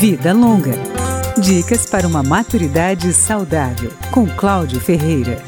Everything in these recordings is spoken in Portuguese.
Vida Longa. Dicas para uma maturidade saudável, com Cláudio Ferreira.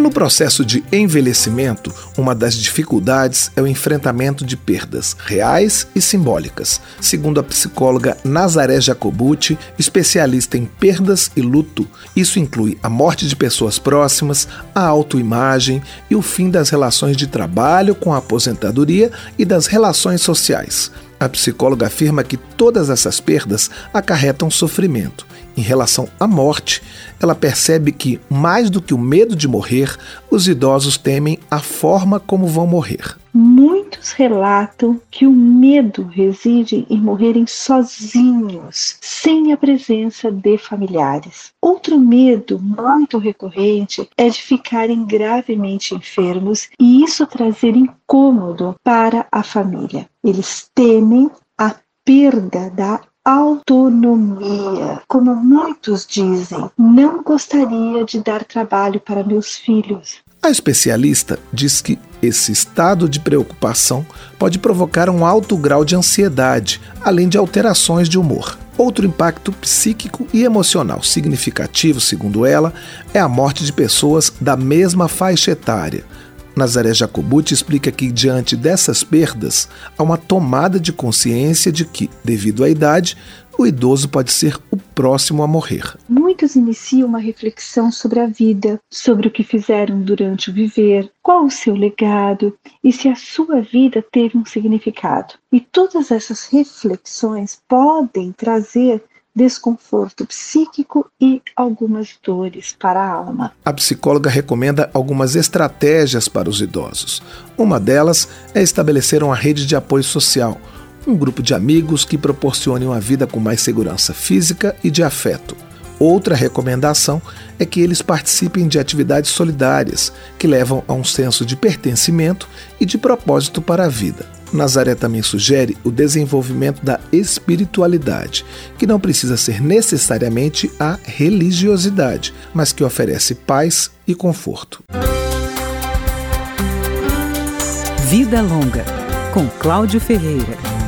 No processo de envelhecimento, uma das dificuldades é o enfrentamento de perdas reais e simbólicas, segundo a psicóloga Nazaré Jacobucci, especialista em perdas e luto. Isso inclui a morte de pessoas próximas, a autoimagem e o fim das relações de trabalho com a aposentadoria e das relações sociais. A psicóloga afirma que todas essas perdas acarretam sofrimento. Em relação à morte, ela percebe que, mais do que o medo de morrer, os idosos temem a forma como vão morrer. Muitos relatam que o medo reside em morrerem sozinhos, sem a presença de familiares. Outro medo muito recorrente é de ficarem gravemente enfermos e isso trazer incômodo para a família. Eles temem a perda da autonomia. Como muitos dizem, não gostaria de dar trabalho para meus filhos. A especialista diz que esse estado de preocupação pode provocar um alto grau de ansiedade, além de alterações de humor. Outro impacto psíquico e emocional significativo, segundo ela, é a morte de pessoas da mesma faixa etária, Nazaré Jacobuti explica que, diante dessas perdas, há uma tomada de consciência de que, devido à idade, o idoso pode ser o próximo a morrer. Muitos iniciam uma reflexão sobre a vida, sobre o que fizeram durante o viver, qual o seu legado e se a sua vida teve um significado. E todas essas reflexões podem trazer desconforto psíquico e algumas dores para a alma. A psicóloga recomenda algumas estratégias para os idosos. Uma delas é estabelecer uma rede de apoio social, um grupo de amigos que proporcione uma vida com mais segurança física e de afeto. Outra recomendação é que eles participem de atividades solidárias que levam a um senso de pertencimento e de propósito para a vida. Nazaré também sugere o desenvolvimento da espiritualidade, que não precisa ser necessariamente a religiosidade, mas que oferece paz e conforto. Vida Longa, com Cláudio Ferreira.